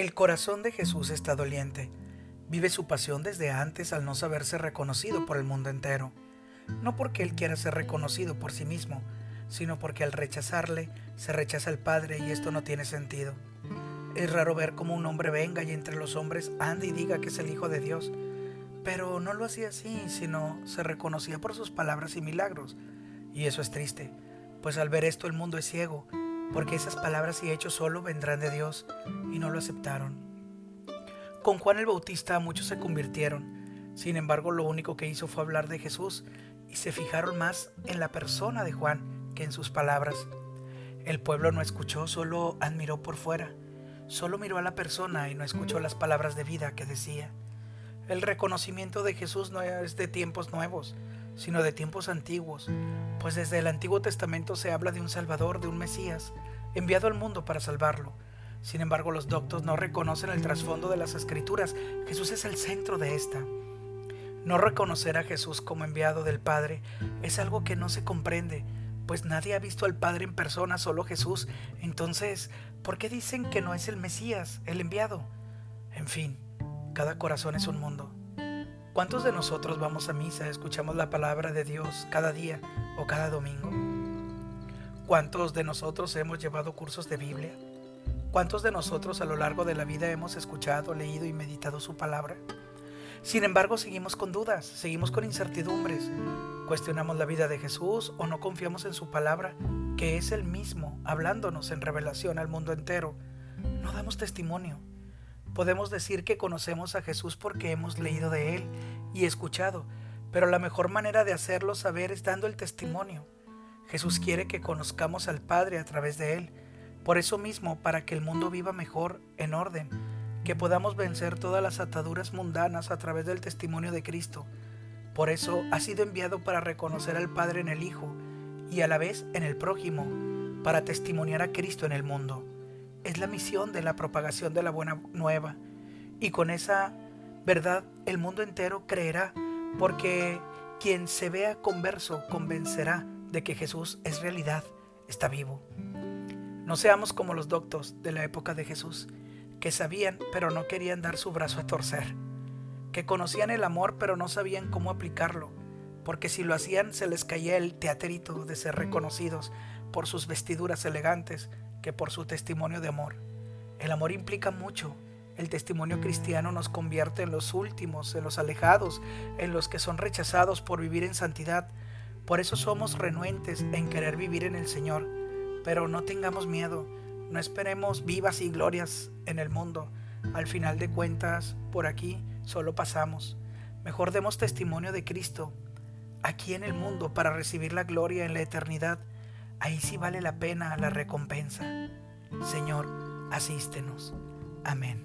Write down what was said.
El corazón de Jesús está doliente. Vive su pasión desde antes al no saberse reconocido por el mundo entero. No porque Él quiera ser reconocido por sí mismo, sino porque al rechazarle se rechaza al Padre y esto no tiene sentido. Es raro ver cómo un hombre venga y entre los hombres ande y diga que es el Hijo de Dios, pero no lo hacía así, sino se reconocía por sus palabras y milagros. Y eso es triste, pues al ver esto el mundo es ciego porque esas palabras y hechos solo vendrán de Dios y no lo aceptaron. Con Juan el Bautista muchos se convirtieron, sin embargo lo único que hizo fue hablar de Jesús y se fijaron más en la persona de Juan que en sus palabras. El pueblo no escuchó, solo admiró por fuera, solo miró a la persona y no escuchó las palabras de vida que decía. El reconocimiento de Jesús no es de tiempos nuevos, sino de tiempos antiguos, pues desde el Antiguo Testamento se habla de un Salvador, de un Mesías, enviado al mundo para salvarlo. Sin embargo, los doctos no reconocen el trasfondo de las escrituras. Jesús es el centro de esta. No reconocer a Jesús como enviado del Padre es algo que no se comprende, pues nadie ha visto al Padre en persona, solo Jesús. Entonces, ¿por qué dicen que no es el Mesías, el enviado? En fin, cada corazón es un mundo. ¿Cuántos de nosotros vamos a misa, escuchamos la palabra de Dios cada día o cada domingo? ¿Cuántos de nosotros hemos llevado cursos de Biblia? ¿Cuántos de nosotros a lo largo de la vida hemos escuchado, leído y meditado su palabra? Sin embargo, seguimos con dudas, seguimos con incertidumbres. Cuestionamos la vida de Jesús o no confiamos en su palabra, que es el mismo, hablándonos en revelación al mundo entero. No damos testimonio. Podemos decir que conocemos a Jesús porque hemos leído de Él y escuchado, pero la mejor manera de hacerlo saber es dando el testimonio. Jesús quiere que conozcamos al Padre a través de Él. Por eso mismo, para que el mundo viva mejor, en orden, que podamos vencer todas las ataduras mundanas a través del testimonio de Cristo. Por eso ha sido enviado para reconocer al Padre en el Hijo y a la vez en el prójimo, para testimoniar a Cristo en el mundo es la misión de la propagación de la buena nueva. Y con esa verdad el mundo entero creerá, porque quien se vea converso convencerá de que Jesús es realidad, está vivo. No seamos como los doctos de la época de Jesús, que sabían pero no querían dar su brazo a torcer, que conocían el amor pero no sabían cómo aplicarlo, porque si lo hacían se les caía el teatrito de ser reconocidos por sus vestiduras elegantes, que por su testimonio de amor. El amor implica mucho. El testimonio cristiano nos convierte en los últimos, en los alejados, en los que son rechazados por vivir en santidad. Por eso somos renuentes en querer vivir en el Señor. Pero no tengamos miedo, no esperemos vivas y glorias en el mundo. Al final de cuentas, por aquí solo pasamos. Mejor demos testimonio de Cristo aquí en el mundo para recibir la gloria en la eternidad ahí sí vale la pena la recompensa. Señor, asístenos. Amén.